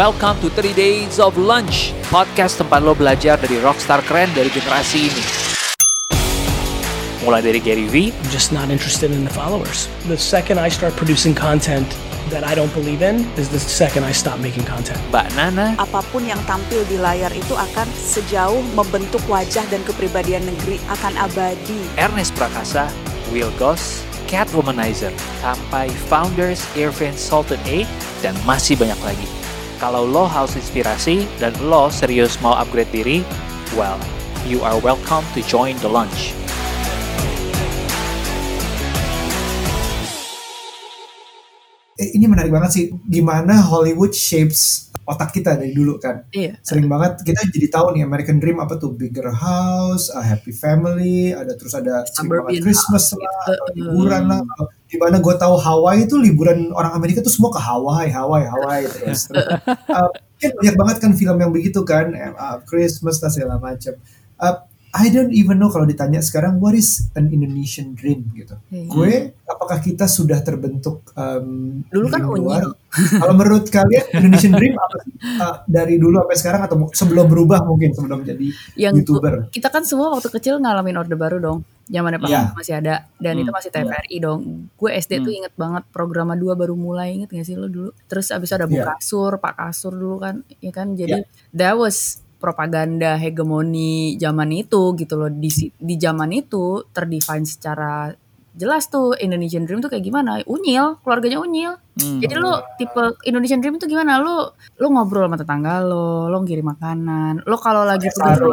Welcome to 3 Days of Lunch, podcast tempat lo belajar dari rockstar keren dari generasi ini. Mulai dari Gary V, I'm just not interested in the followers. The second I start producing content that I don't believe in is the second I stop making content. Mbak Nana, apa pun yang tampil di layar itu akan sejauh membentuk wajah dan kepribadian negeri akan abadi. Ernest Prakasa, Will Goss, Cat Womanizer, sampai founders Irvin Sultan A, dan masih banyak lagi. Kalau lo haus inspirasi dan lo serius mau upgrade diri, well, you are welcome to join the lunch. Ini menarik banget sih gimana Hollywood shapes otak kita dari dulu kan. Iya. Sering banget kita jadi tahu nih American Dream apa tuh bigger house, a happy family, ada terus ada banget Christmas house, lah, gitu. atau liburan lah. Gimana gue tahu Hawaii itu liburan orang Amerika tuh semua ke Hawaii, Hawaii, Hawaii terus. terus uh, kan banyak banget kan film yang begitu kan, eh, uh, Christmas lah segala macam. Uh, I don't even know kalau ditanya sekarang what is an Indonesian dream gitu. Iya. Gue apakah kita sudah terbentuk um, Dulu kan luar? Kalau menurut kalian Indonesian dream apa sih? Uh, dari dulu sampai sekarang atau sebelum berubah mungkin sebelum jadi yang youtuber? kita kan semua waktu kecil ngalamin orde baru dong zamannya Pak Iya. Harto masih ada dan Hmm, itu masih TVRI dong gue SD tuh inget banget programa 2 baru mulai inget gak sih lo dulu terus abis ada Bu Iya. Kasur Pak Kasur dulu kan ya kan jadi that was propaganda hegemoni zaman itu gitu loh. Di di zaman itu terdefine secara jelas tuh Indonesian Dream tuh kayak gimana? Unyil keluarganya unyil Hmm. jadi lo tipe Indonesian Dream itu gimana? Lo lo ngobrol sama tetangga lo lo ngirim makanan. Lo kalau lagi pergi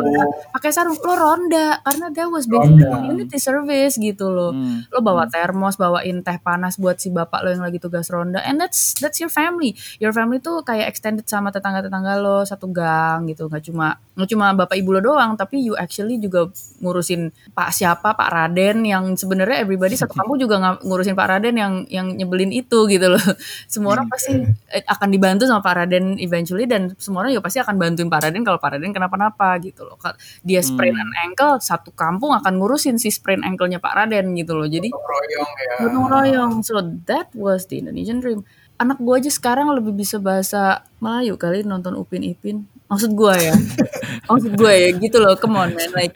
pakai sarung. Lo ronda karena that was Ronda. community service gitu loh Hmm. lo bawa termos bawain teh panas buat si bapak lo yang lagi tugas ronda. And that's that's your family. Your family tuh kayak extended sama tetangga-tetangga lo satu gang gitu. Nggak cuma nggak cuma bapak ibu lo doang tapi you actually juga ngurusin pak siapa pak Raden yang sebenarnya everybody satu kampung juga ngurusin pak Raden yang yang nyebelin itu gitu loh semua orang pasti eh, akan dibantu sama Pak Raden eventually dan semua orang juga pasti akan bantuin Pak Raden kalau Pak Raden kenapa-napa gitu loh. Dia sprain an ankle, satu kampung akan ngurusin si sprain ankle-nya Pak Raden gitu loh. Jadi Royong ya. gotong royong. So that was the Indonesian dream. Anak gua aja sekarang lebih bisa bahasa Melayu kali nonton Upin Ipin. Maksud gua ya. Maksud gue ya gitu loh. Come on man like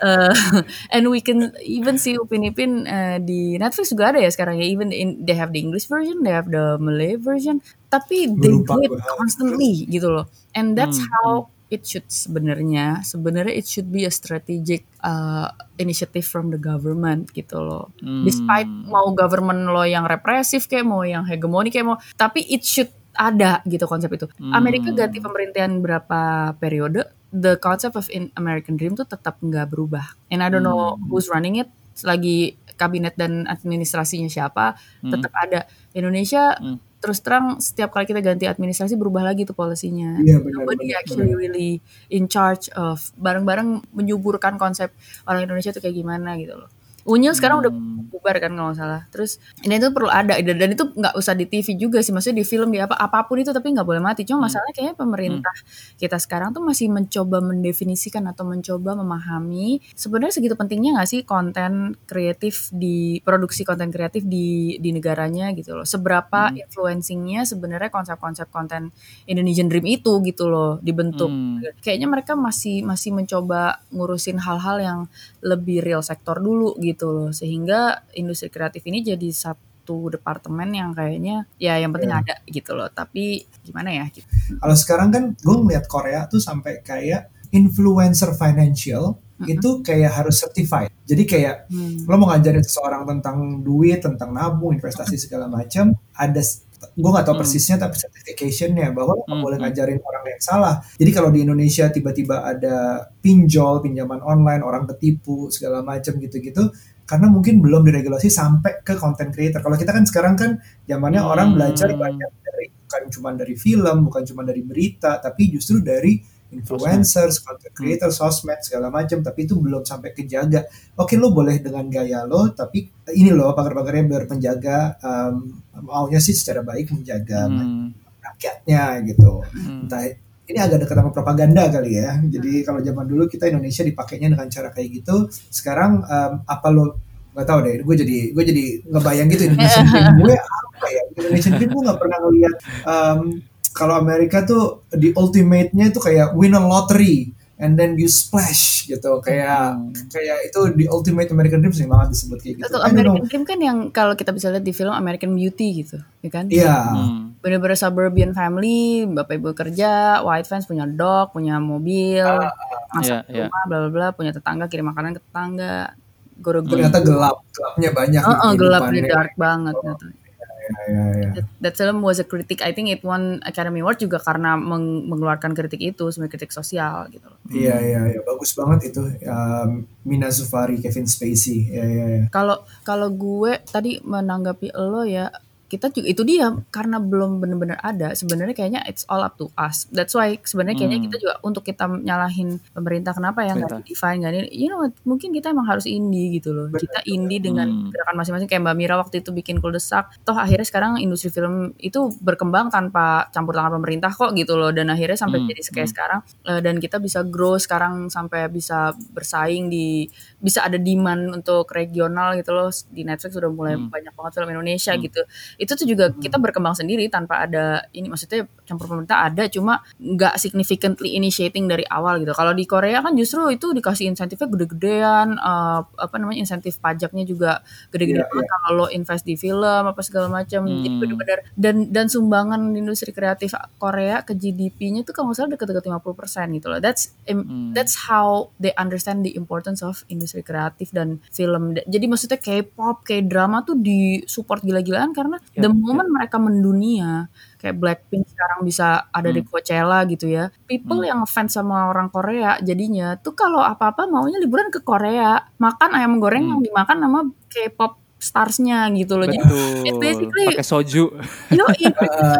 uh, and we can even see Upin Ipin uh, di Netflix juga ada ya sekarang ya. Even in they have the English version, they have the Malay version. Tapi they do it constantly gitu loh. And that's how it should sebenarnya. Sebenarnya it should be a strategic uh, initiative from the government gitu loh. Despite mau government lo yang represif kayak mau yang hegemoni kayak mau, tapi it should ada gitu konsep itu. Amerika ganti pemerintahan berapa periode, the concept of in American Dream tuh tetap nggak berubah. And I don't know who's running it. Selagi kabinet dan administrasinya siapa, tetap ada. Indonesia terus terang setiap kali kita ganti administrasi berubah lagi tuh polisinya. Iya, benar, Nobody benar, actually really in charge of bareng-bareng menyuburkan konsep orang Indonesia tuh kayak gimana gitu loh. Unyil sekarang udah bubar kan kalau salah. Terus ini itu perlu ada dan dan itu nggak usah di TV juga sih, maksudnya di film di apa apa pun itu tapi nggak boleh mati. Cuma masalahnya kayaknya pemerintah kita sekarang tuh masih mencoba mendefinisikan atau mencoba memahami sebenarnya segitu pentingnya nggak sih konten kreatif di produksi konten kreatif di di negaranya gitu loh. Seberapa influencingnya sebenarnya konsep-konsep konten Indonesian Dream itu gitu loh dibentuk. Kayaknya mereka masih masih mencoba ngurusin hal-hal yang lebih real sektor dulu gitu loh sehingga industri kreatif ini jadi satu departemen yang kayaknya ya yang penting Iya. ada gitu loh tapi gimana ya gitu. Kalau sekarang kan gue ngeliat Korea tuh sampai kayak influencer financial itu kayak harus certified. Jadi kayak Hmm. lo mau ngajarin seseorang tentang duit, tentang nabung, investasi segala macam, ada gue nggak tahu persisnya tapi certificationnya bahwa lo nggak boleh ngajarin orang yang salah. Jadi kalau di Indonesia tiba-tiba ada pinjol, pinjaman online, orang ketipu segala macam gitu-gitu, karena mungkin belum diregulasi sampai ke content creator. Kalau kita kan sekarang kan zamannya orang belajar banyak dari bukan cuma dari film, bukan cuma dari berita, tapi justru dari influencers, content creator, sosmed segala macam, tapi itu belum sampai kejaga. Oke, lo boleh dengan gaya lo, tapi ini loh pagar-pagarnya berpenjaga um, maunya sih secara baik menjaga Hmm. rakyatnya gitu. Entah ini agak dekat sama propaganda kali ya. Jadi kalau zaman dulu kita Indonesia dipakainya dengan cara kayak gitu. Sekarang um, apa lo nggak tahu deh. Gue jadi gue jadi ngebayang gitu Indonesian Dream gue apa ya? Indonesian Dream gue nggak pernah ngeliat um, kalau Amerika tuh the ultimate-nya itu kayak win a lottery and then you splash gitu kayak Hmm. kayak itu the ultimate American dream sering banget disebut kayak gitu. Know. American Dream kan yang kalau kita bisa lihat di film American Beauty gitu, ya kan? Iya. Hmm. Bener-bener suburban family, bapak ibu kerja, white fans punya dog, punya mobil, masak Iya, di iya. rumah, bla bla bla, punya tetangga kirim makanan ke tetangga, goro-goro. Ternyata gelap, gelapnya banyak. Oh, oh, gelap di dark banget gitu. Iya, iya, iya. That, that film was a critic. I think it won Academy Award juga karena meng- mengeluarkan kritik itu sebagai kritik sosial gitu loh. Iya iya iya bagus banget itu um, Mina Zufari, Kevin Spacey. Iya iya iya. Kalau kalau gue tadi menanggapi lo ya kita juga itu dia karena belum benar-benar ada sebenarnya kayaknya it's all up to us that's why sebenarnya kayaknya Hmm. kita juga untuk kita nyalahin pemerintah kenapa ya nggak define nggak ini you know mungkin kita emang harus indie gitu loh kita indie dengan Hmm. gerakan masing-masing kayak Mbak Mira waktu itu bikin kuldesak toh akhirnya sekarang industri film itu berkembang tanpa campur tangan pemerintah kok gitu loh dan akhirnya sampai Hmm, jadi kayak hmm. sekarang eh, dan kita bisa grow sekarang sampai bisa bersaing di bisa ada demand untuk regional gitu loh di Netflix sudah mulai Hmm. banyak banget film Indonesia Hmm. gitu itu tuh juga kita berkembang sendiri tanpa ada ini maksudnya campur pemerintah ada cuma nggak significantly initiating dari awal gitu. Kalau di Korea kan justru itu dikasih insentifnya gede-gedean eh, apa namanya insentif pajaknya juga gede-gede. Iya, banget kalau lo invest di film apa segala macam jadi Hmm. bener-bener dan dan sumbangan industri kreatif Korea ke GDP-nya tuh kalau nggak salah deket-deket 50% gitu loh. That's Hmm. that's how they understand the importance of industri kreatif dan film. Jadi maksudnya K-pop K-drama tuh disupport gila-gilaan karena the moment mereka mendunia kayak Blackpink sekarang bisa ada di Hmm. Coachella gitu ya people Hmm. yang fans sama orang Korea jadinya tuh kalau apa-apa maunya liburan ke Korea makan ayam goreng Hmm. yang dimakan sama K-pop starsnya gitu loh jadi it Betul. basically Pakai soju. you know it,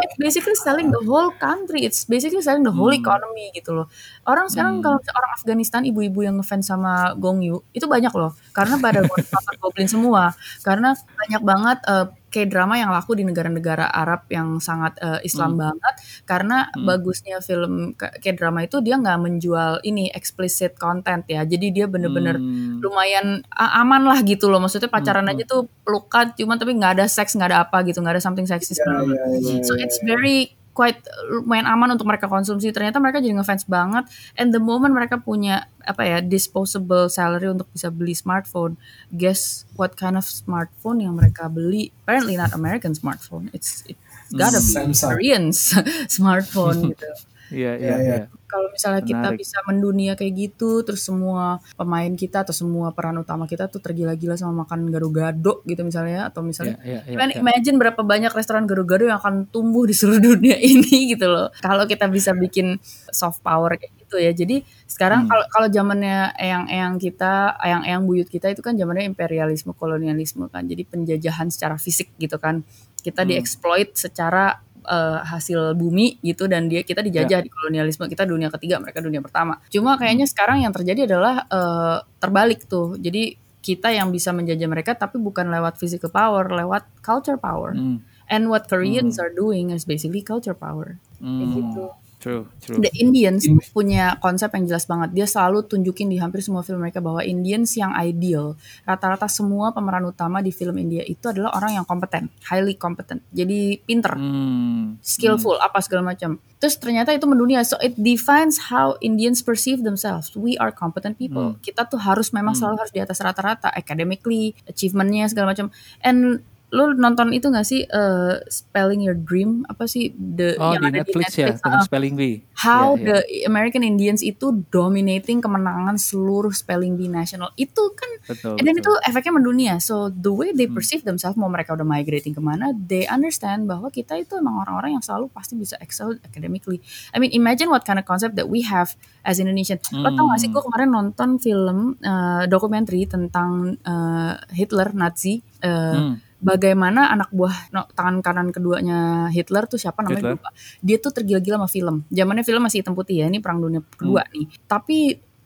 it's basically selling the whole country it's basically selling the whole Hmm. economy gitu loh orang sekarang Hmm. kalau orang Afghanistan ibu-ibu yang ngefans sama Gong Yu itu banyak loh karena pada nonton Goblin semua karena banyak banget eh, K-drama yang laku di negara-negara Arab yang sangat eh, Islam Hmm. banget karena Hmm. bagusnya film K- K-drama itu dia nggak menjual ini explicit content ya jadi dia bener-bener Hmm. lumayan aman lah gitu loh maksudnya pacaran Hmm, aja tuh pelukan cuman tapi nggak ada seks nggak ada apa gitu nggak ada something Iya, banget. iya, iya, so iya, it's iya. very quite lumayan aman untuk mereka konsumsi. Ternyata mereka jadi ngefans banget. And the moment mereka punya apa ya disposable salary untuk bisa beli smartphone guess what kind of smartphone yang mereka beli? Apparently not American smartphone. It's it's gotta be Samsung. Korean smartphone gitu Iya, Iya, iya, iya. iya. kalau misalnya kita Menarik. bisa mendunia kayak gitu terus semua pemain kita atau semua peran utama kita tuh tergila-gila sama makan gado-gado gitu misalnya atau misalnya Iya, iya, iya, Cuman iya. imagine berapa banyak restoran gado-gado yang akan tumbuh di seluruh dunia ini gitu loh. Kalau kita bisa bikin soft power kayak gitu ya. Jadi sekarang Hmm. kalau kalau zamannya eyang-eyang kita, eyang-eyang buyut kita itu kan zamannya imperialisme, kolonialisme kan. Jadi penjajahan secara fisik gitu kan. Kita Hmm. dieksploit secara eh, hasil bumi gitu dan dia kita dijajah di kolonialisme kita dunia ketiga mereka dunia pertama. Cuma kayaknya sekarang yang terjadi adalah eh, terbalik tuh. Jadi kita yang bisa menjajah mereka tapi bukan lewat physical power lewat culture power. Hmm. and what Koreans are doing is basically culture power. Kayak Hmm. gitu True, true. The Indians In- punya konsep yang jelas banget. Dia selalu tunjukin di hampir semua film mereka bahwa Indians yang ideal, rata-rata semua pemeran utama di film India itu adalah orang yang kompeten, highly competent. Jadi pinter, Hmm. skillful, apa segala macam. Terus ternyata itu mendunia. So it defines how Indians perceive themselves. We are competent people. Kita tuh harus memang Hmm. selalu harus di atas rata-rata, academically, achievementnya segala macam. And lu nonton itu gak sih eh, Spelling Your Dream apa sih the Oh, yang di ada Netflix, di ya, Netflix? dengan Ah, spelling bee. how Iya, iya. the American Indians itu dominating kemenangan seluruh spelling bee nasional itu kan Betul, and then betul. itu efeknya mendunia so the way they Hmm. perceive themselves mau mereka udah migrating ke mana they understand bahwa kita itu emang orang-orang yang selalu pasti bisa excel academically I mean imagine what kind of concept that we have as Indonesian lo tau gak sih Hmm. gue kemarin nonton film uh, dokumenter tentang uh, Hitler Nazi uh, Hmm. Bagaimana anak buah no, tangan kanan keduanya Hitler tuh siapa namanya Hitler. lupa. Dia tuh tergila-gila sama film. Zamannya film masih hitam putih ya, ini perang dunia kedua Hmm. nih. Tapi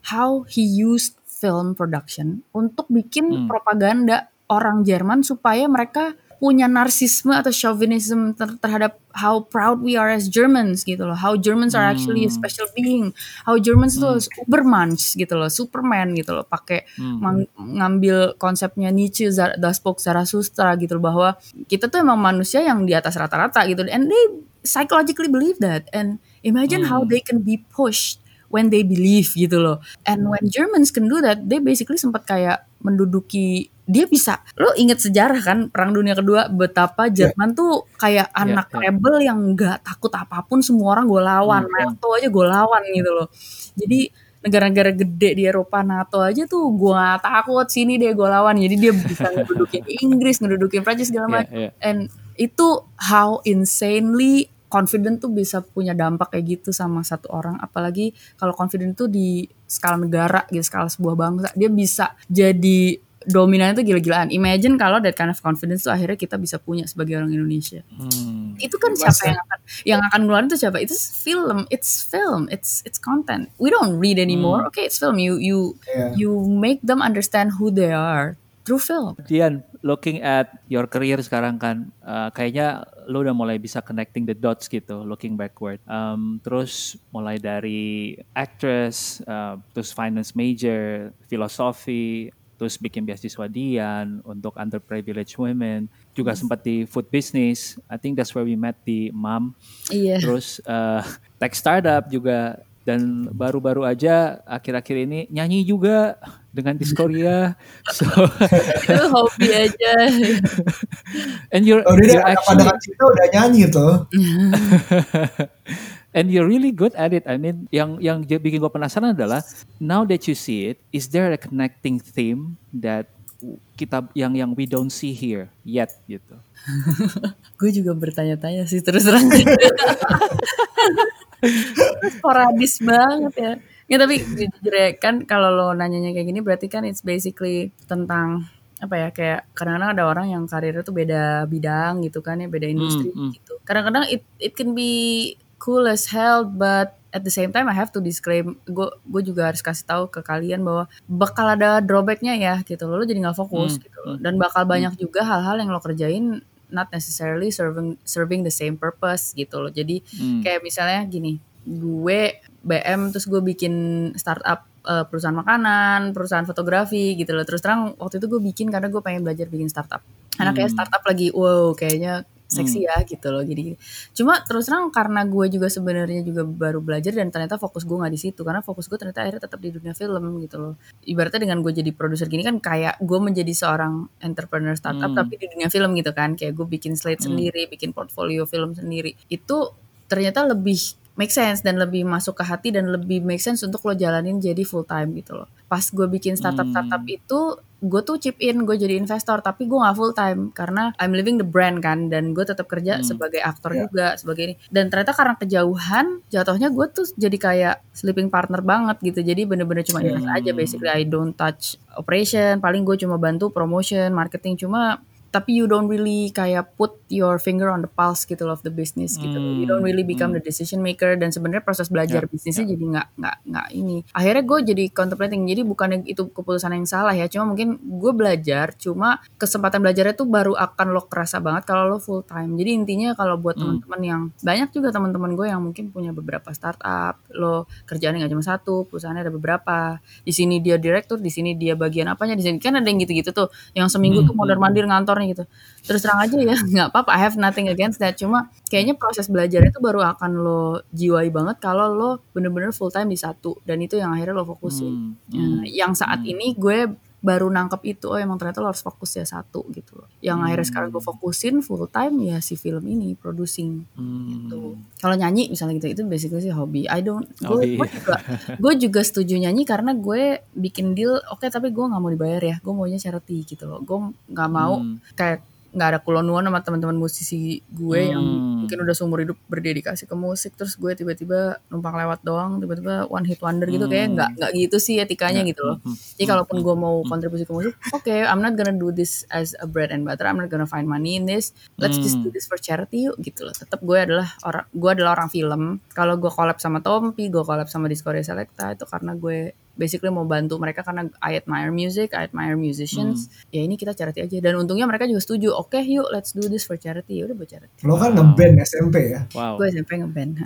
how he used film production untuk bikin Hmm. propaganda orang Jerman supaya mereka punya narsisme atau chauvinism ter- terhadap how proud we are as Germans gitu loh. How Germans are actually a Hmm. special being. How Germans tuh Ubermensch gitu loh, Superman gitu loh. Pakai Hmm. ngambil konsepnya Nietzsche, Zar- Das Volk Zarathustra gitu loh bahwa kita tuh emang manusia yang di atas rata-rata gitu. And they psychologically believe that and imagine how Hmm. they can be pushed when they believe gitu loh and when Germans can do that they basically sempat kayak menduduki dia bisa lo inget sejarah kan perang dunia kedua betapa Iya. Jerman tuh kayak anak iya. rebel yang nggak takut apa pun semua orang gue lawan Hmm. NATO aja gue lawan gitu loh jadi negara-negara gede di Eropa NATO aja tuh gue gak takut sini deh gue lawan jadi dia bisa ngedudukin Inggris ngedudukin Prancis segala Iya, macam iya. and itu how insanely confident tuh bisa punya dampak kayak gitu sama satu orang. Apalagi kalau confident tuh di skala negara gitu skala sebuah bangsa dia bisa jadi dominan itu gila-gilaan. Imagine kalau that kind of confidence tuh akhirnya kita bisa punya sebagai orang Indonesia. Hmm. itu kan siapa yang akan yang akan ngeluarin itu siapa? Itu film it's film it's it's content. We don't read anymore. Okay it's film. You you Iya. you make them understand who they are through film Dian, looking at your career sekarang kan, uh, kayaknya lo udah mulai bisa connecting the dots gitu, looking backward. Um, terus mulai dari actress, uh, terus finance major, filosofi, terus bikin beasiswa Dian untuk underprivileged women, juga sempat di food business. I think that's where we met di Mom. iya Terus uh, tech startup juga dan baru-baru aja akhir-akhir ini nyanyi juga dengan Discoria. So itu hobi aja and you're, Oh, you're ada actually kita udah nyanyi tuh. and you're really good at it. I mean, yang yang bikin gue penasaran adalah now that you see it, is there a connecting theme that kita yang yang we don't see here yet gitu? gue juga bertanya-tanya sih terus terang sporadis banget ya ya tapi jujur ya kan kalau lo nanyanya kayak gini berarti kan it's basically tentang apa ya kayak kadang-kadang ada orang yang karirnya tuh beda bidang gitu kan ya beda industri hmm. gitu kadang-kadang it it can be cool as hell but at the same time I have to disclaim gue gue juga harus kasih tahu ke kalian bahwa bakal ada drawbacknya ya gitu lo, lo jadi nggak fokus Hmm, gitu loh. dan bakal banyak juga hal-hal yang lo kerjain not necessarily serving serving the same purpose gitu loh jadi Hmm. kayak misalnya gini gue BM terus gue bikin startup eh, perusahaan makanan perusahaan fotografi gitu loh terus terang waktu itu gue bikin karena gue pengen belajar bikin startup karena kayak Hmm. startup lagi wow kayaknya seksi ya gitu loh jadi cuma terus terang karena gue juga sebenarnya juga baru belajar dan ternyata fokus gue nggak di situ karena fokus gue ternyata akhirnya tetap di dunia film gitu loh ibaratnya dengan gue jadi produser gini kan kayak gue menjadi seorang entrepreneur startup Hmm. tapi di dunia film gitu kan kayak gue bikin slate Hmm. sendiri bikin portfolio film sendiri itu ternyata lebih make sense dan lebih masuk ke hati dan lebih make sense untuk lo jalanin jadi full time gitu loh pas gue bikin startup startup Hmm. itu gue tuh chip in gue jadi investor tapi gue nggak full time karena I'm living the brand kan dan gue tetap kerja Hmm. sebagai aktor Ya. juga sebagai ini. Dan ternyata karena kejauhan jatuhnya gue tuh jadi kayak sleeping partner banget gitu. Jadi bener-bener cuma invest aja basically. I don't touch operation paling gue cuma bantu promotion marketing. Cuma tapi you don't really kayak put your finger on the pulse gitu loh of the business gitu. Hmm, you don't really become hmm. the decision maker dan sebenarnya proses belajar Ya, bisnisnya jadi nggak nggak nggak ini. Akhirnya gue jadi contemplating jadi bukan itu keputusan yang salah ya cuma mungkin gue belajar cuma kesempatan belajarnya tuh baru akan lo kerasa banget kalau lo full time. Jadi intinya kalau buat Hmm. teman-teman yang banyak juga teman-teman gue yang mungkin punya beberapa startup lo kerjaannya nggak cuma satu perusahaannya ada beberapa. Di sini dia direktur di sini dia bagian apanya di sini kan ada yang gitu-gitu tuh yang seminggu Hmm, tuh mondar mandir gitu. Terus terang aja ya nggak apa-apa. I have nothing against that. Cuma kayaknya proses belajar itu baru akan lo jiwai banget kalau lo bener-bener full time di satu. Dan itu yang akhirnya lo fokusin. Hmm, Nah, hmm, yang saat hmm. ini gue baru nangkep itu oh emang ternyata lo harus fokus ya satu gitu loh yang akhirnya sekarang gue Hmm. fokusin full time ya si film ini producing gitu Hmm. kalau nyanyi misalnya gitu itu basically sih hobi I don't gue juga gue juga setuju nyanyi karena gue bikin deal oke tapi gue nggak mau dibayar ya gue maunya charity gitu loh gue nggak mau Hmm. kayak nggak ada kulonuan sama teman-teman musisi gue yang Hmm. mungkin udah seumur hidup berdedikasi ke musik terus gue tiba-tiba numpang lewat doang tiba-tiba one hit wonder gitu kayak Hmm. nggak nggak gitu sih etikanya Ya, gitu loh hmm, hmm, jadi hmm, kalaupun hmm, gue mau hmm. kontribusi ke musik oke I'm not gonna do this as a bread and butter I'm not gonna find money in this let's just do Hmm. this for charity yuk gitu loh tetap gue adalah orang gue adalah orang film kalau gue collab sama Tompi gue collab sama Discovery Selecta itu karena gue basically mau bantu mereka karena I admire music I admire musicians Hmm. ya ini kita charity aja dan untungnya mereka juga setuju oke yuk let's do this for charity ya udah buat charity Lo kan Wow. ngeband SMP ya. Wow. gue SMP ngeband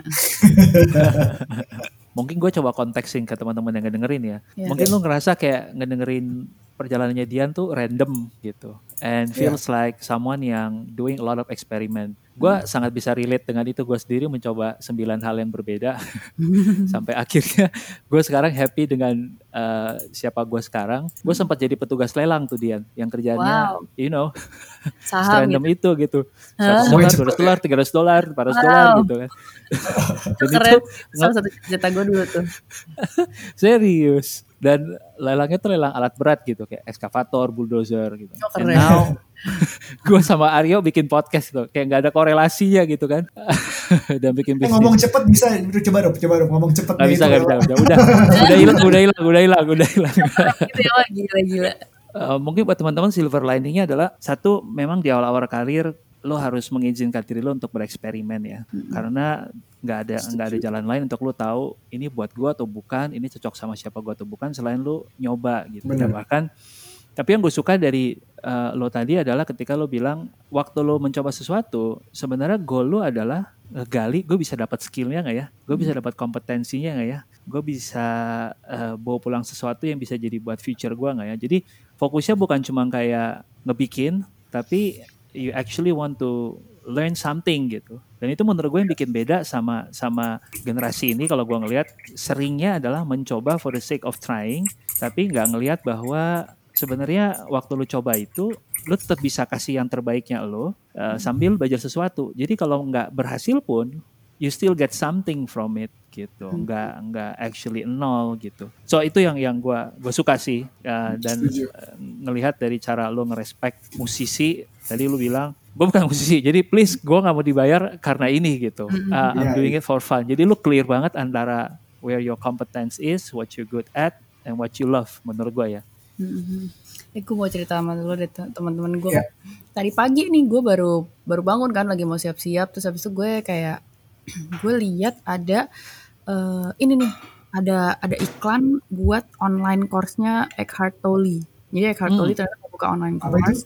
Mungkin gue coba konteksin ke teman-teman yang ngedengerin ya. Ya. Mungkin lu ngerasa kayak ngedengerin perjalanannya Dian tuh random gitu. And Ya. feels like someone yang doing a lot of experiment. Gue sangat bisa relate dengan itu gue sendiri mencoba sembilan hal yang berbeda sampai akhirnya gue sekarang happy dengan uh, siapa gue sekarang gue sempat jadi petugas lelang tuh Dian yang kerjanya Wow. you know Saham random gitu. itu gitu? 100 dolar, 200 dolar, 300 dolar, 400 dolar Wow. gitu kan. Dan Keren. itu Salah satu cita gue dulu tuh. serius dan lelangnya tuh lelang alat berat gitu kayak ekskavator, bulldozer gitu. Oh, And keren. now gue sama Aryo bikin podcast gitu kayak nggak ada korelasinya gitu kan. Dan bikin Eh, bisnis. ngomong cepet bisa, Udah, coba dong, coba dong ngomong cepet Gak bisa, gak bisa, udah, udah, udah hilang, udah hilang, udah hilang, udah hilang. gitu ya, wah, gila-gila. Eh, mungkin buat teman-teman silver liningnya adalah satu memang di awal-awal karir lo harus mengizinkan diri lo untuk bereksperimen ya. Karena nggak ada nggak ada jalan lain untuk lo tahu ini buat gua atau bukan ini cocok sama siapa gua atau bukan selain lo nyoba gitu. Dan Bener. bahkan tapi yang gue suka dari eh, lo tadi adalah ketika lo bilang waktu lo mencoba sesuatu sebenarnya goal lo adalah gali gue bisa dapat skillnya nggak ya? Gue bisa dapat kompetensinya nggak ya? Gue bisa eh, bawa pulang sesuatu yang bisa jadi buat future gue nggak ya? Jadi fokusnya bukan cuma kayak ngebikin tapi you actually want to learn something gitu. Dan itu menurut gue yang bikin beda sama sama generasi ini kalau gue ngelihat seringnya adalah mencoba for the sake of trying tapi nggak ngelihat bahwa sebenarnya waktu lu coba itu lu tetap bisa kasih yang terbaiknya lo uh, sambil belajar sesuatu. Jadi kalau nggak berhasil pun you still get something from it gitu. Nggak nggak actually nol gitu. So itu yang yang gua gua suka sih uh, dan uh, ngelihat dari cara lo ngerespek musisi tadi lu bilang gue bukan musisi jadi please gua nggak mau dibayar karena ini gitu. Uh, I'm Iya, doing it for fun. Jadi lu clear banget antara where your competence is what you're good at and what you love menurut gua ya Mhm. Eh, gue mau cerita sama lo deh te- teman-teman gue. Ya. Tadi pagi nih gue baru baru bangun kan lagi mau siap-siap terus habis itu gue kayak gue lihat ada eh, ini nih ada ada iklan buat online course-nya Eckhart Tolle. Jadi Eckhart Tolle ternyata mau buka online Apa itu? course.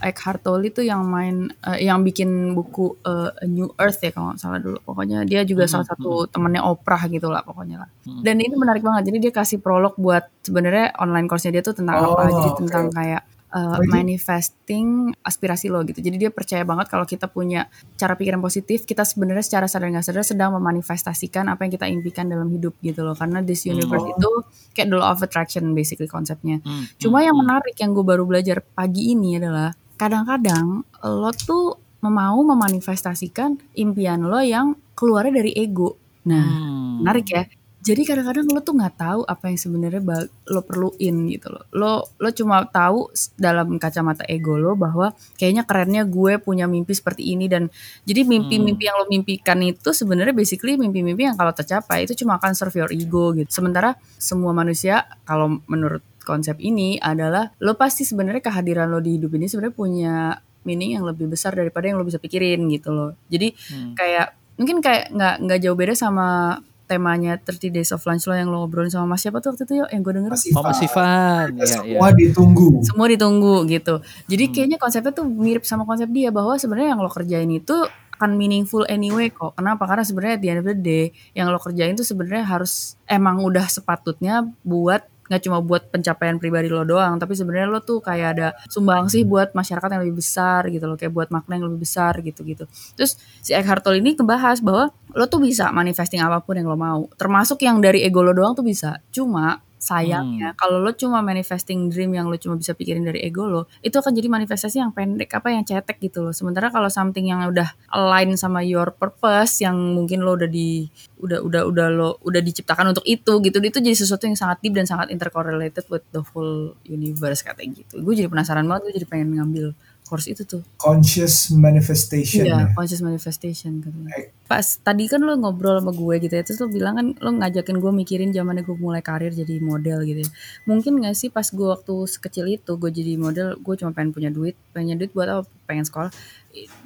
Eckhart Tolle itu yang main eh, yang bikin buku eh, A New Earth ya kalau nggak salah dulu. Pokoknya dia juga salah satu temannya Oprah gitu lah pokoknya lah. Dan ini menarik banget. Jadi dia kasih prolog buat sebenarnya online course-nya dia tuh tentang Oh, apa? Jadi oke. tentang kayak uh, manifesting aspirasi lo gitu. Jadi dia percaya banget kalau kita punya cara pikiran positif, kita sebenarnya secara sadar nggak sadar sedang memanifestasikan apa yang kita impikan dalam hidup gitu loh. Karena this universe Oh. itu kayak the law of attraction basically konsepnya. Hmm, Cuma yang menarik yang gue baru belajar pagi ini adalah kadang-kadang lo tuh mau memanifestasikan impian lo yang keluarnya dari ego. Nah, Hmm. menarik ya. Jadi kadang-kadang lo tuh nggak tahu apa yang sebenarnya lo perluin gitu loh. Lo lo cuma tahu dalam kacamata ego lo bahwa kayaknya kerennya gue punya mimpi seperti ini dan jadi mimpi-mimpi yang lo mimpikan itu sebenarnya basically mimpi-mimpi yang kalau tercapai itu cuma akan serve your ego gitu. Sementara semua manusia kalau menurut konsep ini adalah lo pasti sebenarnya kehadiran lo di hidup ini sebenarnya punya meaning yang lebih besar daripada yang lo bisa pikirin gitu loh. Jadi Hmm. kayak mungkin kayak nggak nggak jauh beda sama temanya 30 Days of Lunch lo yang lo ngobrolin sama Mas siapa tuh waktu itu yuk yang gue denger Masih Oh masih fun, ya, ya. semua ditunggu. semua ditunggu gitu jadi Hmm. kayaknya konsepnya tuh mirip sama konsep dia bahwa sebenarnya yang lo kerjain itu akan meaningful anyway kok kenapa karena sebenarnya at the end of the day yang lo kerjain tuh sebenarnya harus emang udah sepatutnya buat nggak cuma buat pencapaian pribadi lo doang tapi sebenarnya lo tuh kayak ada sumbang sih buat masyarakat yang lebih besar gitu loh kayak buat makna yang lebih besar gitu gitu terus si Eckhart Tolle ini ngebahas bahwa lo tuh bisa manifesting apa pun yang lo mau termasuk yang dari ego lo doang tuh bisa. Cuma sayangnya kalau lo cuma manifesting dream yang lo cuma bisa pikirin dari ego lo itu akan jadi manifestasi yang pendek apa yang cetek gitu loh sementara kalau something yang udah align sama your purpose yang mungkin lo udah di udah udah udah lo udah diciptakan untuk itu gitu itu jadi sesuatu yang sangat deep dan sangat intercorrelated with the whole universe katanya gitu. Gue jadi penasaran banget gue jadi pengen ngambil course itu tuh Conscious manifestation. Iya, ya. conscious manifestation katanya. Eh. Pas tadi kan lo ngobrol sama gue gitu ya, terus lo bilang kan lo ngajakin gue mikirin zamannya gue mulai karir jadi model gitu ya. Mungkin gak sih pas gue waktu sekecil itu gue jadi model, gue cuma pengen punya duit, pengen duit buat apa? Pengen sekolah.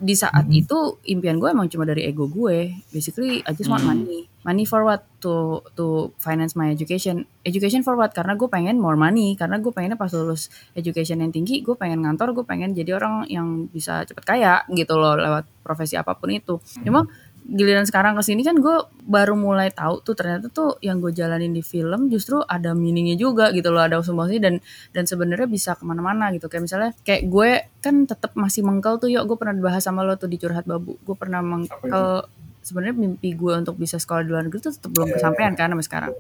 Di saat Mhm. itu impian gue emang cuma dari ego gue. Basically I just want Hmm. money. Money for what? To to finance my education. Education for what? Karena gue pengen more money. Karena gue pengennya pas lulus education yang tinggi, gue pengen ngantor, gue pengen jadi orang yang bisa cepet kaya gitu loh lewat profesi apa pun itu. Cuma giliran sekarang ke sini kan gue baru mulai tahu tuh ternyata tuh yang gue jalanin di film justru ada meaningnya juga gitu loh ada sumbangsi dan dan sebenarnya bisa ke mana-mana gitu kayak misalnya kayak gue kan tetap masih mengkel tuh yuk gue pernah bahas sama lo tuh di curhat babu gue pernah mengkel sebenarnya mimpi gue untuk bisa sekolah di luar negeri tuh tetap belum Iya, kesampaian kan sampai sekarang.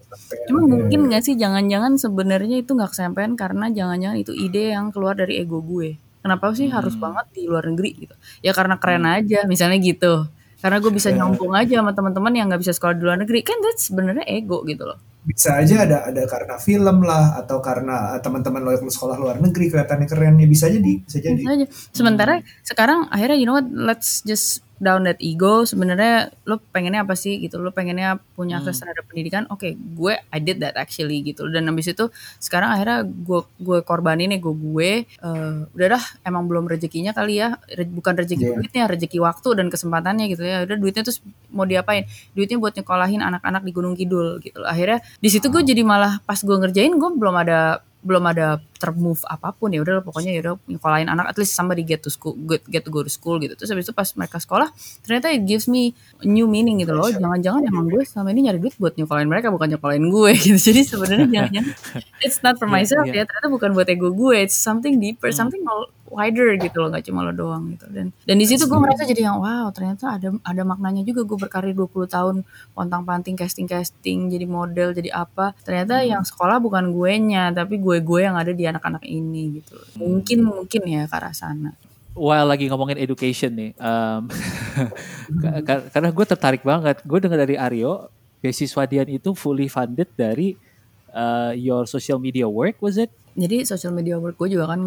Cuma Iya, mungkin iya. nggak sih jangan-jangan sebenarnya itu nggak kesampaian karena jangan-jangan itu ide yang keluar dari ego gue. Kenapa sih harus Hmm. banget di luar negeri gitu? Ya karena keren aja misalnya gitu. Karena gue bisa nyombong aja sama teman-teman yang nggak bisa sekolah di luar negeri. Kan that's sebenarnya ego gitu loh. Bisa aja ada ada karena film lah atau karena teman-teman lo yang sekolah luar negeri kelihatannya keren ya bisa jadi bisa jadi. Bisa aja. Sementara sekarang akhirnya you know what, let's just down that ego. Sebenarnya lo pengennya apa sih gitu? Lo pengennya punya akses terhadap pendidikan? Oke, gue I did that actually gitu. Dan habis itu sekarang akhirnya gue gue korbanin ego gue. eh udah dah, emang belum rezekinya kali ya. Re- bukan rezeki Iya. duitnya, rezeki waktu dan kesempatannya gitu ya. Udah duitnya terus mau diapain? Duitnya buat nyekolahin anak-anak di Gunung Kidul gitu. Akhirnya di situ gue jadi malah pas gue ngerjain gue belum ada belum ada termove apa pun ya udah pokoknya ya udah nyekolahin anak at least somebody get to school get, get to go to school gitu. Terus habis itu pas mereka sekolah ternyata it gives me a new meaning gitu loh. Jangan-jangan emang gue selama ini nyari duit buat nyekolahin mereka bukan nyekolahin gue gitu. Jadi sebenarnya jangan-jangan it's not for Iya, myself iya. ya ternyata bukan buat ego gue it's something deeper something all wider gitu loh nggak cuma lo doang gitu. Dan dan di situ gue merasa jadi yang wow ternyata ada ada maknanya juga gue berkarir 20 tahun pontang panting casting casting jadi model jadi apa. Ternyata yang sekolah bukan gue nya tapi gue gue yang ada di anak-anak ini gitu. Mungkin mungkin ya ke arah sana. While lagi ngomongin education nih, um, ka- ka- karena gue tertarik banget. Gue dengar dari Aryo, beasiswa Dian itu fully funded dari uh, your social media work, was it? jadi social media work gue juga kan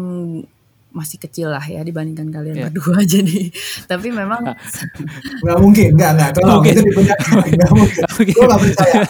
masih kecil lah ya dibandingkan kalian Iya. berdua jadi. Tapi memang nggak. Mungkin nggak nggak. Tolong Mungkin. itu nggak mungkin. Gue nggak percaya.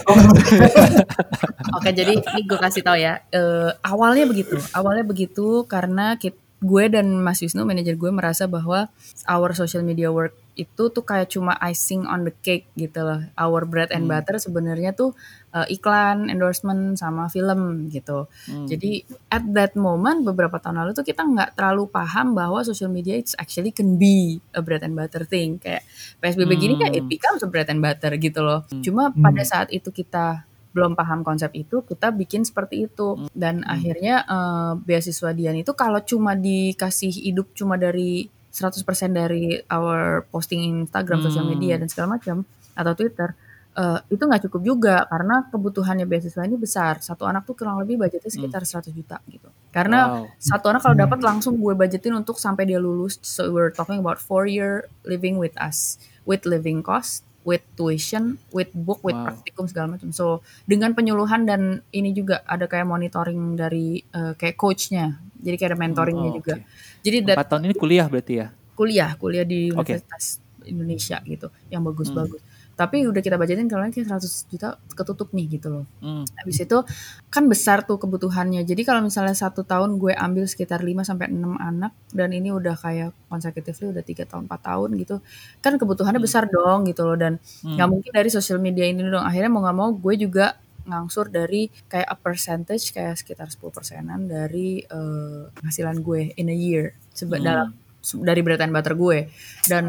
Oke, jadi ini gue kasih tahu ya. Eh, awalnya begitu, awalnya begitu karena kit- gue dan Mas Wisnu, manajer gue merasa bahwa our social media work itu tuh kayak cuma icing on the cake gitu loh. Our bread and butter sebenarnya tuh eh, iklan, endorsement sama film gitu. Jadi at that moment beberapa tahun lalu tuh kita nggak terlalu paham bahwa social media it's actually can be a bread and butter thing. Kayak PSBB gini kayak it becomes a bread and butter gitu loh. Cuma pada saat itu kita belum paham konsep itu, kita bikin seperti itu. Dan akhirnya eh, beasiswa Dian itu kalau cuma dikasih hidup cuma dari 100% dari our posting Instagram, sosial media dan segala macam atau Twitter, eh, itu nggak cukup juga karena kebutuhannya beasiswa ini besar. Satu anak tuh kurang lebih budgetnya sekitar 100 juta gitu. Karena Wow. satu anak kalau dapat langsung gue budgetin untuk sampai dia lulus. So we're talking about four year living with us, with living cost, with tuition, with book, with Wow. praktikum segala macam. So dengan penyuluhan dan ini juga ada kayak monitoring dari eh, kayak coachnya. Jadi kayak ada mentoringnya Oh, juga. oke. Jadi that Empat tahun ini kuliah berarti ya? kuliah, kuliah di. Universitas Indonesia gitu, yang bagus-bagus. Tapi udah kita budgetin kalau kayak 100 juta ketutup nih gitu loh. Hmm. Habis itu kan besar tuh kebutuhannya. Jadi kalau misalnya satu tahun gue ambil sekitar 5 sampai 6 anak dan ini udah kayak consecutively udah 3 tahun 4 tahun gitu. Kan kebutuhannya besar dong gitu loh dan nggak mungkin dari social media ini dong. Akhirnya mau nggak mau gue juga ngangsur dari kayak a percentage kayak sekitar 10 persenan dari eh, penghasilan gue in a year Seba- dalam dari bread and butter gue. Dan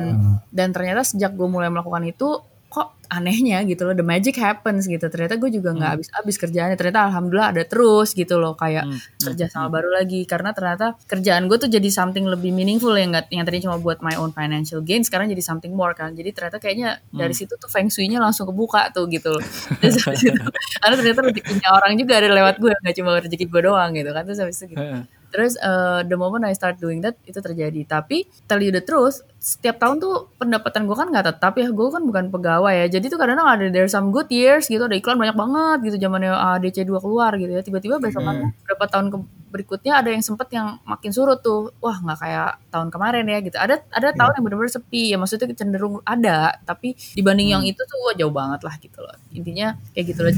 dan ternyata sejak gue mulai melakukan itu kok anehnya gitu loh the magic happens gitu. Ternyata gue juga nggak habis-habis kerjaannya. Ternyata alhamdulillah ada terus gitu loh kayak kerja sama baru lagi. Karena ternyata kerjaan gue tuh jadi something lebih meaningful yang nggak yang tadinya cuma buat my own financial gain sekarang jadi something more kan. Jadi ternyata kayaknya dari situ tuh feng shui-nya langsung kebuka tuh gitu loh. Terus habis itu, karena ternyata rezekinya orang juga ada lewat gue nggak cuma rezeki gue doang gitu kan. Terus habis itu gitu Terus uh, the moment I start doing that itu terjadi. Tapi tell you the truth, setiap tahun tuh pendapatan gue kan nggak tetap ya. Gue kan bukan pegawai ya. Jadi tuh kadang ada there some good years gitu. Ada iklan banyak banget gitu zamannya ADC 2 keluar gitu ya. Tiba-tiba besokannya berapa tahun ke berikutnya ada yang sempet yang makin surut tuh. Wah nggak kayak tahun kemarin ya gitu. Ada ada tahun yang benar-benar sepi ya. Maksudnya cenderung ada. Tapi dibanding yang itu tuh wah jauh banget lah gitu loh. Intinya kayak gitu loh.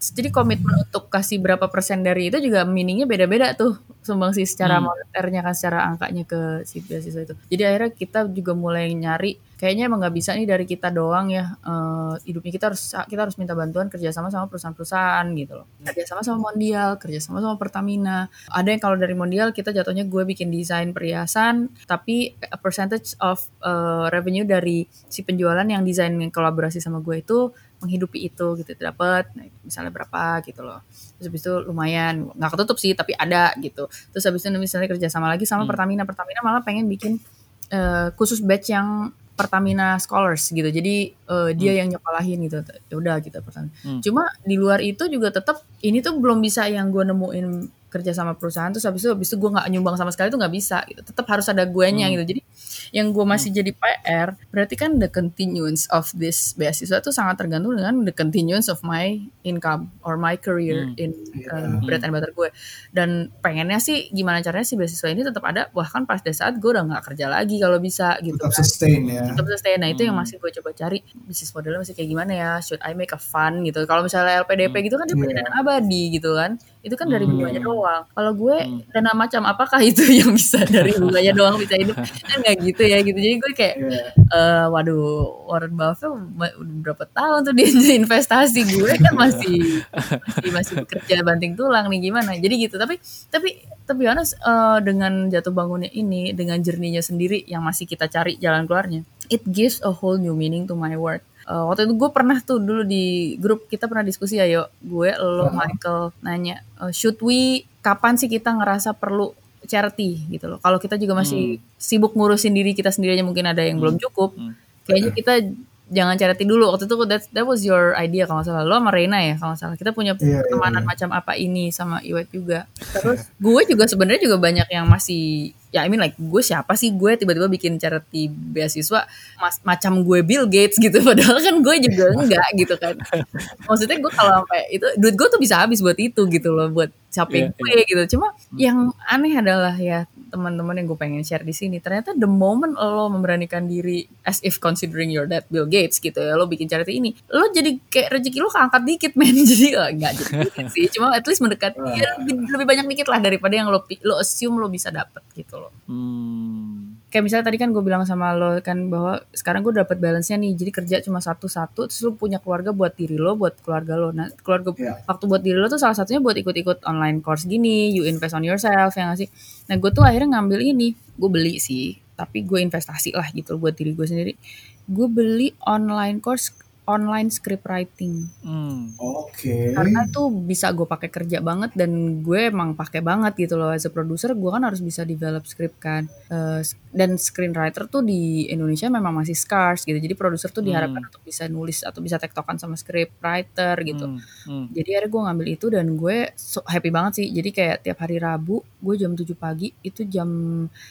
Jadi komitmen untuk kasih berapa persen dari itu juga meaningnya beda-beda tuh sumbangsi secara Hmm. moneternya kan secara angkanya ke si beasiswa itu. Jadi akhirnya kita juga mulai nyari kayaknya emang nggak bisa nih dari kita doang ya eh, hidupnya kita harus kita harus minta bantuan kerjasama sama perusahaan-perusahaan gitu loh kerjasama sama Mondial kerjasama sama Pertamina ada yang kalau dari Mondial kita jatuhnya gue bikin desain perhiasan tapi a percentage of eh, revenue dari si penjualan yang desain yang kolaborasi sama gue itu menghidupi itu gitu dapat misalnya berapa gitu loh terus habis itu lumayan nggak ketutup sih tapi ada gitu terus habis itu misalnya kerjasama lagi sama Hmm. Pertamina Pertamina malah pengen bikin eh, khusus batch yang Pertamina Scholars gitu. Jadi eh, dia yang nyekolahin gitu. Ya udah gitu Pertamina. Hmm. Cuma di luar itu juga tetap ini tuh belum bisa yang gue nemuin kerja sama perusahaan terus habis itu habis itu gue nggak nyumbang sama sekali tuh nggak bisa gitu. Tetap harus ada guenya Hmm. gitu. Jadi yang gue masih jadi PR berarti kan the continuance of this beasiswa tuh sangat tergantung dengan the continuance of my income or my career Hmm. in uh, bread and butter gue dan pengennya sih gimana caranya si beasiswa ini tetap ada bahkan pada saat gue udah nggak kerja lagi kalau bisa gitu tetap kan sustain ya tetap sustain nah itu yang Hmm. masih gue coba cari bisnis modelnya masih kayak gimana ya should I make a fund gitu kalau misalnya LPDP Hmm. gitu kan dia punya Iya. dana abadi gitu kan. Itu kan dari Hmm. bunganya doang. Kalau gue Hmm. dana macam apakah itu yang bisa dari bunganya doang bisa hidup? Kan nggak gitu ya gitu. Jadi gue kayak Iya. eh waduh Warren Buffett udah berapa tahun tuh dia investasi. Gue kan masih masih masih bekerja banting tulang nih gimana? Jadi gitu. Tapi tapi tapi honest eh, dengan jatuh bangunnya ini dengan jernihnya sendiri yang masih kita cari jalan keluarnya it gives a whole new meaning to my work Eh, waktu itu gue pernah tuh dulu di grup kita pernah diskusi ya yuk gue lo Michael nanya eh, should we kapan sih kita ngerasa perlu charity? Gitu loh. Kalau kita juga masih sibuk ngurusin diri kita sendiri aja mungkin ada yang belum cukup. Hmm. kayaknya kita jangan charity dulu. Waktu itu that, that was your idea kalau nggak salah. Lo sama Reina ya kalau nggak salah. Kita punya Iya, iya, pertemanan iya. macam apa ini sama Iwet juga. Terus gue juga sebenarnya juga banyak yang masih ya I mean like gue siapa sih? Gue tiba-tiba bikin charity beasiswa mas, macam gue Bill Gates gitu. Padahal kan gue juga enggak gitu kan. Maksudnya gue kalau sampai itu duit gue tuh bisa habis buat itu gitu loh buat shopping Iya, gue gitu. Cuma yang aneh adalah ya teman-teman yang gue pengen share di sini ternyata the moment lo memberanikan diri as if considering your dad Bill Gates gitu ya lo bikin charity ini lo jadi kayak rezeki lo keangkat dikit men. Jadi oh, enggak jadi dikit sih. Cuma at least mendekati ya, lebih, lebih banyak dikit lah daripada yang lo lo assume lo bisa dapet gitu loh Hmm. kayak misalnya tadi kan gue bilang sama lo kan bahwa sekarang gue dapat balance-nya nih jadi kerja cuma satu-satu terus lo punya keluarga buat diri lo buat keluarga lo nah keluarga Iya. waktu buat diri lo tuh salah satunya buat ikut-ikut online course gini you invest on yourself ya nggak sih nah gue tuh akhirnya ngambil ini gue beli sih tapi gue investasi lah gitu buat diri gue sendiri gue beli online course online script writing Hmm. Oke. karena itu bisa gue pakai kerja banget dan gue emang pakai banget gitu loh as a producer gue kan harus bisa develop script kan Eh, dan screenwriter tuh di Indonesia memang masih scarce gitu jadi produser tuh diharapkan untuk bisa nulis atau bisa tektokan sama script writer gitu Hmm. Hmm. jadi akhirnya gue ngambil itu dan gue so happy banget sih jadi kayak tiap hari Rabu gue jam 7 pagi itu jam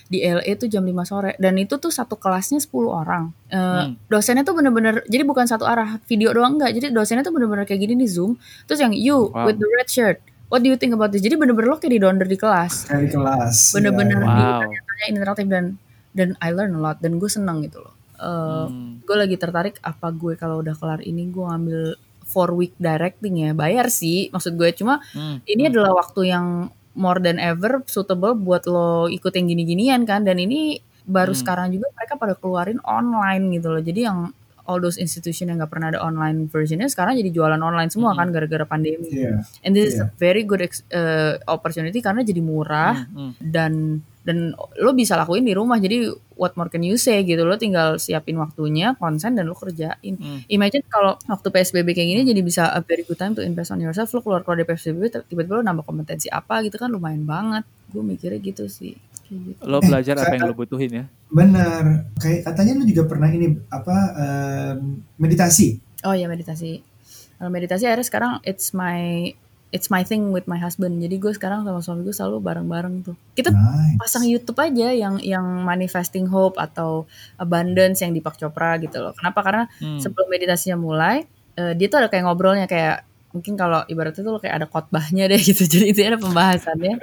di LA tuh jam 5 sore dan itu tuh satu kelasnya 10 orang Eh, Hmm. dosennya tuh bener-bener jadi bukan satu arah video doang enggak jadi dosennya tuh bener-bener kayak gini nih zoom terus yang you Wow. with the red shirt what do you think about this jadi bener-bener lo kayak di donder di kelas Kayak di kelas. bener-bener Iya. di Wow. tanya interaktif dan dan I learn a lot dan gue seneng gitu loh Eh, Hmm. gue lagi tertarik apa gue kalau udah kelar ini gue ngambil four week directing ya bayar sih maksud gue cuma Hmm. ini adalah waktu yang more than ever suitable buat lo ikut yang gini-ginian kan dan ini baru Hmm. sekarang juga mereka pada keluarin online gitu loh jadi yang all those institution yang gak pernah ada online versionnya sekarang jadi jualan online semua Hmm. kan gara-gara pandemi Iya. and this is a Iya. very good ex- uh, opportunity karena jadi murah Hmm. Hmm. dan dan lo bisa lakuin di rumah jadi what more can you say gitu lo tinggal siapin waktunya konsen dan lo kerjain Hmm. imagine kalau waktu PSBB kayak gini jadi bisa a very good time to invest on yourself lo keluar keluar dari PSBB tiba-tiba lo nambah kompetensi apa gitu kan lumayan banget gue mikirnya gitu sih gitu. Lo belajar apa yang lo butuhin ya? Benar. Kayak katanya lu juga pernah ini apa em, meditasi. oh ya meditasi kalau meditasi akhirnya sekarang it's my it's my thing with my husband jadi gue sekarang sama suami gue selalu bareng-bareng tuh kita Nice. pasang YouTube aja yang yang manifesting hope atau abundance yang Deepak Chopra gitu loh. Kenapa? Karena Hmm. sebelum meditasinya mulai, eh, dia tuh ada kayak ngobrolnya kayak mungkin kalau ibaratnya tuh kayak ada khotbahnya deh gitu. Jadi itu ada pembahasannya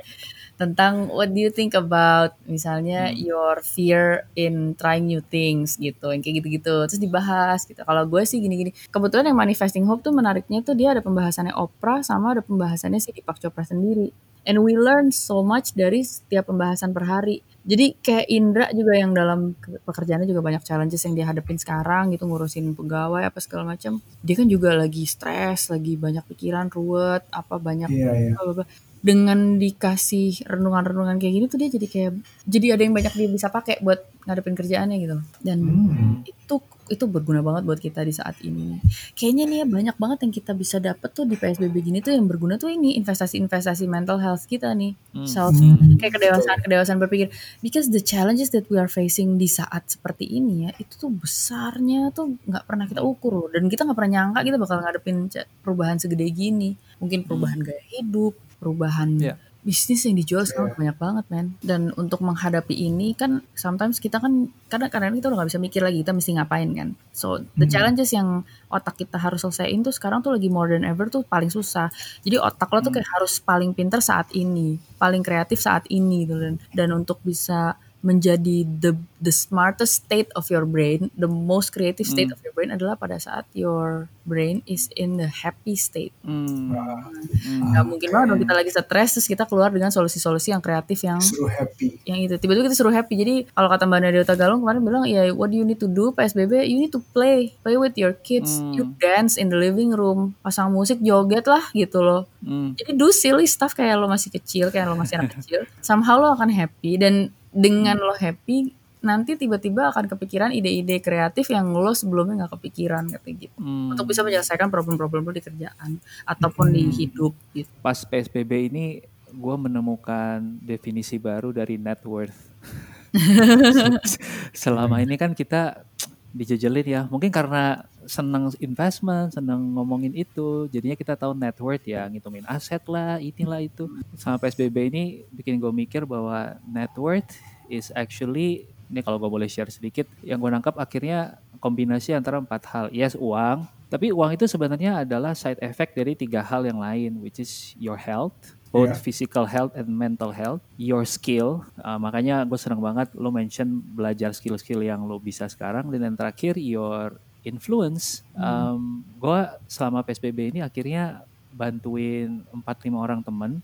tentang what do you think about misalnya your fear in trying new things gitu yang kayak gitu-gitu. Terus dibahas gitu. Kalau gue sih gini-gini kebetulan yang manifesting hope tuh menariknya tuh dia ada pembahasannya Oprah sama ada pembahasannya si Deepak Chopra sendiri. And we learn so much dari setiap pembahasan per hari. Jadi kayak Indra juga yang dalam ke- pekerjaannya juga banyak challenges yang dia hadapin sekarang gitu ngurusin pegawai apa segala macam. Dia kan juga lagi stres lagi banyak pikiran ruwet apa banyak bla, bla. Dengan dikasih renungan-renungan kayak gini tuh dia jadi kayak jadi ada yang banyak dia bisa pakai buat ngadepin kerjaannya gitu loh. dan Hmm. itu itu berguna banget buat kita di saat ini. Kayaknya nih ya banyak banget yang kita bisa dapet tuh di PSBB gini tuh yang berguna tuh ini investasi-investasi mental health kita nih. Self Hmm, kayak kedewasaan-kedewasaan berpikir. Because the challenges that we are facing di saat seperti ini ya, itu tuh besarnya tuh nggak pernah kita ukur loh. Dan kita nggak pernah nyangka kita bakal ngadepin perubahan segede gini. Mungkin perubahan gaya hidup, perubahan Iya. bisnis yang dijual sekarang banyak banget men. Dan untuk menghadapi ini kan sometimes kita kan kadang kadang kita udah nggak bisa mikir lagi kita mesti ngapain kan. So the challenges yang otak kita harus selesaiin tuh sekarang tuh lagi more than ever tuh paling susah. Jadi otak lo tuh kayak harus paling pinter saat ini paling kreatif saat ini gitu dan dan untuk bisa menjadi the the smartest state of your brain, the most creative state of your brain adalah pada saat your brain is in the happy state. Hmm. Gak mungkin banget dong kita lagi stres terus kita keluar dengan solusi-solusi yang kreatif yang Suruh happy. yang itu. Tiba-tiba kita suruh happy. Jadi kalau kata mbak Nadia Tagalong kemarin bilang ya what do you need to do PSBB you need to play. Play with your kids. You dance in the living room. Pasang musik joget lah gitu loh. Hmm. jadi do silly stuff kayak lo masih kecil kayak lo masih anak kecil. Somehow lo akan happy dan dengan lo happy nanti tiba-tiba akan kepikiran ide-ide kreatif yang lo sebelumnya nggak kepikiran kayak gitu Hmm. untuk bisa menyelesaikan problem-problem lo di kerjaan ataupun di hidup gitu Pas PSBB ini gue menemukan definisi baru dari net worth. Selama ini kan kita dijejelin ya, mungkin karena senang investment, senang ngomongin itu, jadinya kita tahu net worth ya, ngitungin aset lah, inilah itu. Sama PSBB ini bikin gue mikir bahwa net worth is actually ini kalau gue boleh share sedikit, yang gue nangkap akhirnya kombinasi antara empat hal. Yes, uang, tapi uang itu sebenarnya adalah side effect dari tiga hal yang lain, which is your health, both Yeah. physical health and mental health, your skill. Uh, makanya gue senang banget lo mention belajar skill-skill yang lo bisa sekarang, dan yang terakhir your influence. Um, gue selama PSBB ini akhirnya bantuin 4-5 orang temen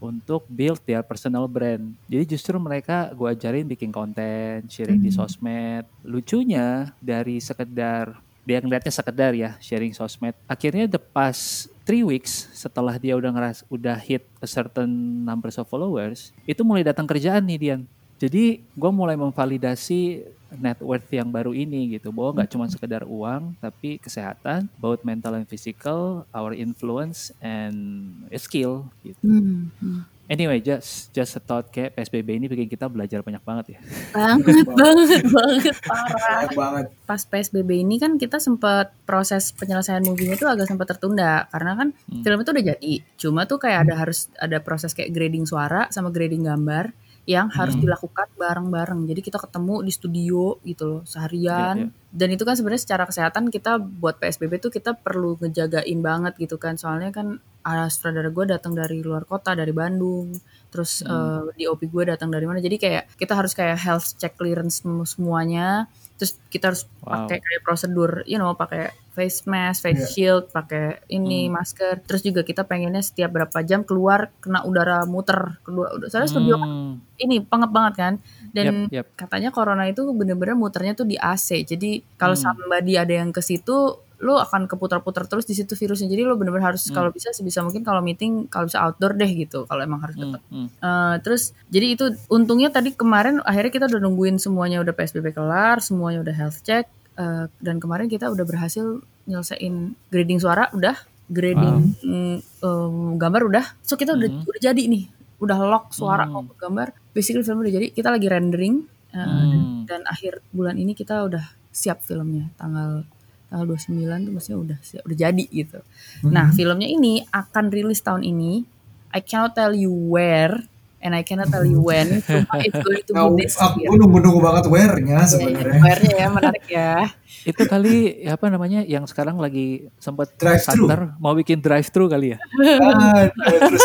untuk build their personal brand. Jadi justru mereka gue ajarin bikin konten, sharing di sosmed. Lucunya dari sekedar dia ngeliatnya sekedar ya sharing sosmed. Akhirnya the past three weeks setelah dia udah ngeras udah hit a certain numbers of followers, itu mulai datang kerjaan nih Dian. Jadi gue mulai memvalidasi net worth yang baru ini gitu. Bahwa nggak cuma sekedar uang tapi kesehatan both mental and physical our influence and skill gitu. Hmm, hmm. Anyway, just just a thought kayak PSBB ini bikin kita belajar banyak banget ya. banget banget banget parah. Banyak banget. pas PSBB ini kan kita sempat proses penyelesaian movie-nya tuh agak sempat tertunda. Karena kan film itu udah jadi. Cuma tuh kayak ada harus ada proses kayak grading suara sama grading gambar yang harus dilakukan bareng-bareng. Jadi kita ketemu di studio gitu loh seharian. Iya, iya. Dan itu kan sebenarnya secara kesehatan kita buat PSBB tuh kita perlu ngejagain banget gitu kan. Soalnya kan ah, sutradara gue datang dari luar kota dari Bandung. Terus eh, di OP gue datang dari mana. Jadi kayak kita harus kayak health check clearance sem- semuanya. Terus kita harus Wow. pakai kayak prosedur you know pakai face mask face shield pakai ini masker. Terus juga kita pengennya setiap berapa jam keluar kena udara muter. Kedua udah soalnya studio kan Hmm, ini pengep banget kan dan Yap, yap. katanya corona itu bener-bener muternya tuh di AC jadi kalau Hmm. somebody ada yang ke situ lo akan keputar-putar terus di situ virusnya jadi lo bener-bener harus Hmm. kalau bisa sebisa mungkin kalau meeting kalau bisa outdoor deh gitu kalau emang harus tetap hmm. Eh, terus jadi itu untungnya tadi kemarin akhirnya kita udah nungguin semuanya udah PSBB kelar, semuanya udah health check eh, dan kemarin kita udah berhasil nyelesain grading suara udah, grading mm, em, gambar udah. So kita udah Hmm. udah jadi nih. Udah lock suara Hmm. maupun gambar. Basically film udah jadi. Kita lagi rendering eh, Hmm. dan akhir bulan ini kita udah siap filmnya tanggal tanggal 29 tuh maksudnya udah siap, udah jadi gitu. Nah, filmnya ini akan rilis tahun ini. I cannot tell you where and I cannot tell you when. Cuma it's going to Nah, be this aku year. nunggu-nunggu banget wear-nya sebenarnya. Where-nya ya menarik ya. Itu kali ya apa namanya yang sekarang lagi sempat Drive-thru. santer mau bikin drive thru kali ya. Ah, terus.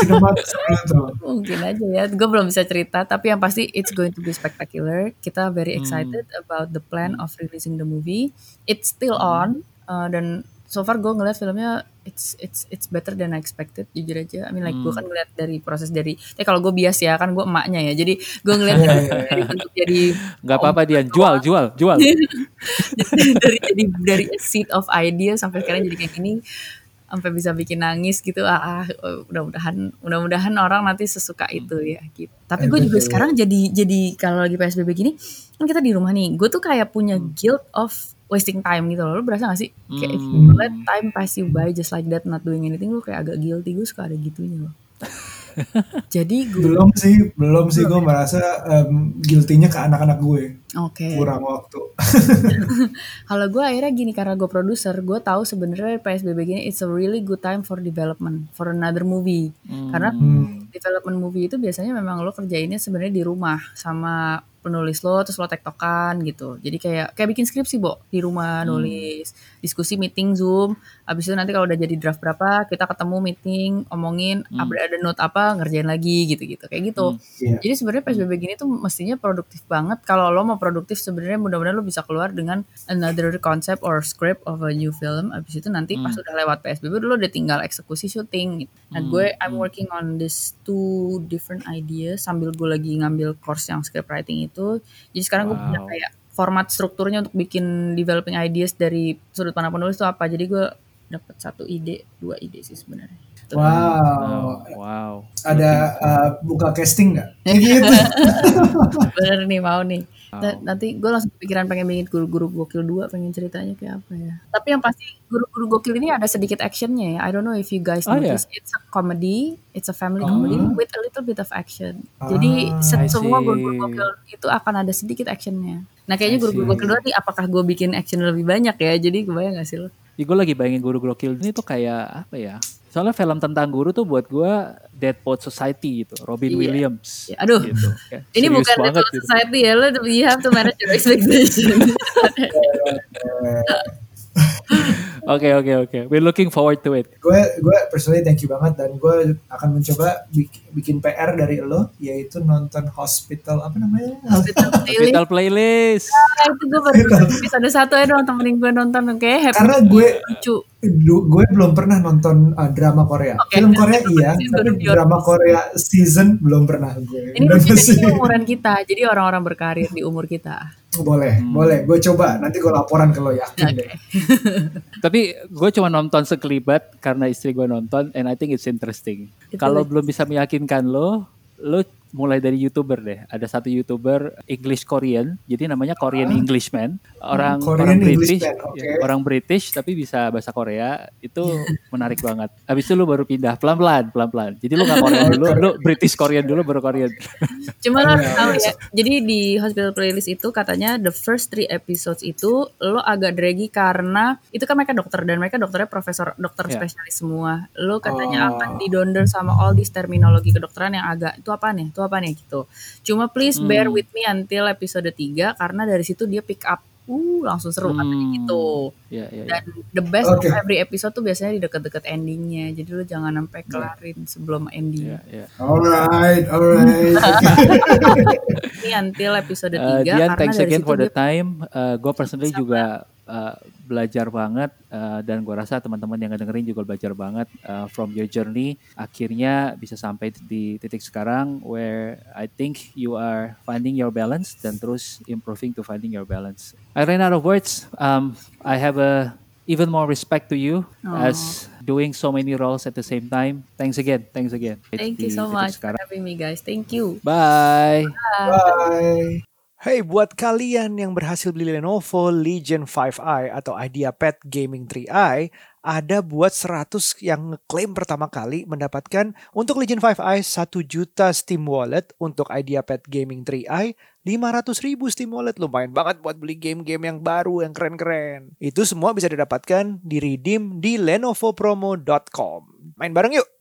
Mungkin aja ya. Gue belum bisa cerita, tapi yang pasti it's going to be spectacular. Kita very Hmm. excited about the plan of releasing the movie. It's still on uh, dan so far gue ngeliat filmnya it's it's it's better than I expected jujur aja. I mean like gue Hmm. kan ngeliat dari proses dari eh kalau gue bias ya kan gue emaknya ya. Jadi gue ngeliat Iya, dari, iya, dari bentuk jadi Nggak apa-apa Dian, jual, jual, jual. dari jadi dari a seed of idea sampai sekarang jadi kayak gini sampai bisa bikin nangis gitu. Ah, ah, mudah-mudahan mudah-mudahan orang nanti sesuka itu ya gitu. Tapi gue juga sekarang jadi jadi kalau lagi psbb gini kan kita di rumah nih. Gue tuh kayak punya guilt of wasting time gitu loh. Lo berasa gak sih? Kayak if you Hmm. let time pass you by just like that not doing anything. Lo kayak agak guilty gue suka ada gitunya loh. Jadi gue belum sih belum sih gue merasa em, guilty-nya ke anak-anak gue oke kurang waktu Kalau gue akhirnya gini karena gue produser, gue tahu sebenarnya PSBB gini it's a really good time for development for another movie. Karena Hmm. development movie itu biasanya memang lo kerjainnya sebenarnya di rumah sama penulis lo terus lo tektokan gitu. Jadi kayak kayak bikin skripsi, Bo, di rumah nulis, diskusi meeting Zoom. Habis itu nanti kalau udah jadi draft berapa, kita ketemu meeting, omongin ada ada note apa, ngerjain lagi gitu-gitu. Kayak gitu. Iya. Jadi sebenarnya PSBB gini tuh mestinya produktif banget. Kalau lo mau produktif sebenarnya mudah-mudahan lo bisa keluar dengan another concept or script of a new film. Abis itu nanti pas udah lewat PSBB lo udah tinggal eksekusi syuting. Gitu. Nah gue I'm working on this two different ideas sambil gue lagi ngambil course yang script writing itu. Jadi sekarang gue punya Wow. kayak format strukturnya untuk bikin developing ideas dari sudut pandang penulis itu apa. Jadi gue dapat satu ide, dua ide sih sebenarnya. Gitu. wow Oh, wow. ada uh, buka casting nggak Kayak gitu Bener nih mau nih. Wow. Na- Nanti gue langsung kepikiran pengen bikin guru-guru gokil 2 pengen ceritanya kayak apa ya. Tapi yang pasti guru-guru gokil ini ada sedikit actionnya ya. I don't know if you guys Oh, ya? notice it's a comedy, it's a family comedy with a little bit of action. Jadi Ah, se- I semua guru-guru gokil itu akan ada sedikit actionnya. Nah kayaknya guru-guru gokil 2 nih apakah gue bikin action lebih banyak ya? Jadi kebayang gak sih lo? Ya, gue lagi bayangin guru gokil ini tuh kayak apa ya? Soalnya film tentang guru tuh buat gue Dead Poet Society gitu, Robin Iya. Williams. Ya, aduh. Gitu. Ini bukan banget Little gitu. Society ya, lo you have to manage your expectation. Oke oke oke. We're looking forward to it. gue gue personally thank you banget dan gue akan mencoba bikin, bikin PR dari lo yaitu nonton hospital apa namanya? Hospital Playlist. Hospital playlist. Ah, itu gue baru nonton episode satu ya dong temenin gue nonton kayak happy karena gue lucu. du- gue belum pernah nonton uh, drama Korea. Oke, film Korea iya tapi drama Korea season belum pernah gue. Ini ini umuran kita jadi orang-orang berkarir di umur kita boleh boleh. Gue coba nanti gue laporan ke lo yakin deh Tapi gue cuma nonton sekelibat karena istri gue nonton and I think it's interesting. Kalau belum bisa meyakinkan lo, lo mulai dari youtuber deh. Ada satu youtuber English Korean, jadi namanya Korean Englishman. Orang Ah. Korean orang British, Englishman, oke. ya, orang British tapi bisa bahasa Korea itu menarik banget. Habis itu lo baru pindah pelan-pelan, pelan-pelan. Jadi lo nggak Korean dulu, lo British Korean dulu baru Korean. cuma lo harus Iya, tahu ya jadi di hospital playlist itu katanya the first three episodes itu lo agak draggy karena itu kan mereka dokter dan mereka dokternya profesor dokter Iya. spesialis semua lo katanya Oh. akan didonder sama all these terminologi kedokteran yang agak itu apa nih itu apa nih gitu cuma please bear Hmm. with me until episode 3 karena dari situ dia pick up uh langsung seru katanya Hmm. gitu Ya, ya, ya. dan the best Oke. of every episode tuh biasanya di deket-deket endingnya jadi lo jangan sampai kelarin sebelum ending Ya, ya. alright alright ini until episode 3 Uh, Dian, karena thanks dari again situ for the dia time. Uh, gue personally juga uh, belajar banget uh, dan gue rasa teman-teman yang ngedengerin juga belajar banget uh, from your journey. Akhirnya bisa sampai di titik sekarang where I think you are finding your balance dan terus improving to finding your balance. I ran out of words. Um, I have a even more respect to you as doing so many roles at the same time. Thanks again. Thanks again. Thank Di you so much for sekarang. having me guys. Thank you. Bye. bye Hey, buat kalian yang berhasil beli Lenovo Legion 5i atau IdeaPad Gaming 3i, ada buat 100 yang ngeklaim pertama kali mendapatkan untuk Legion 5i 1 juta Steam Wallet, untuk IdeaPad Gaming 3i 500 ribu Steam Wallet. Lumayan banget buat beli game-game yang baru, yang keren-keren. Itu semua bisa didapatkan di redeem di lenovopromo.com. Main bareng yuk!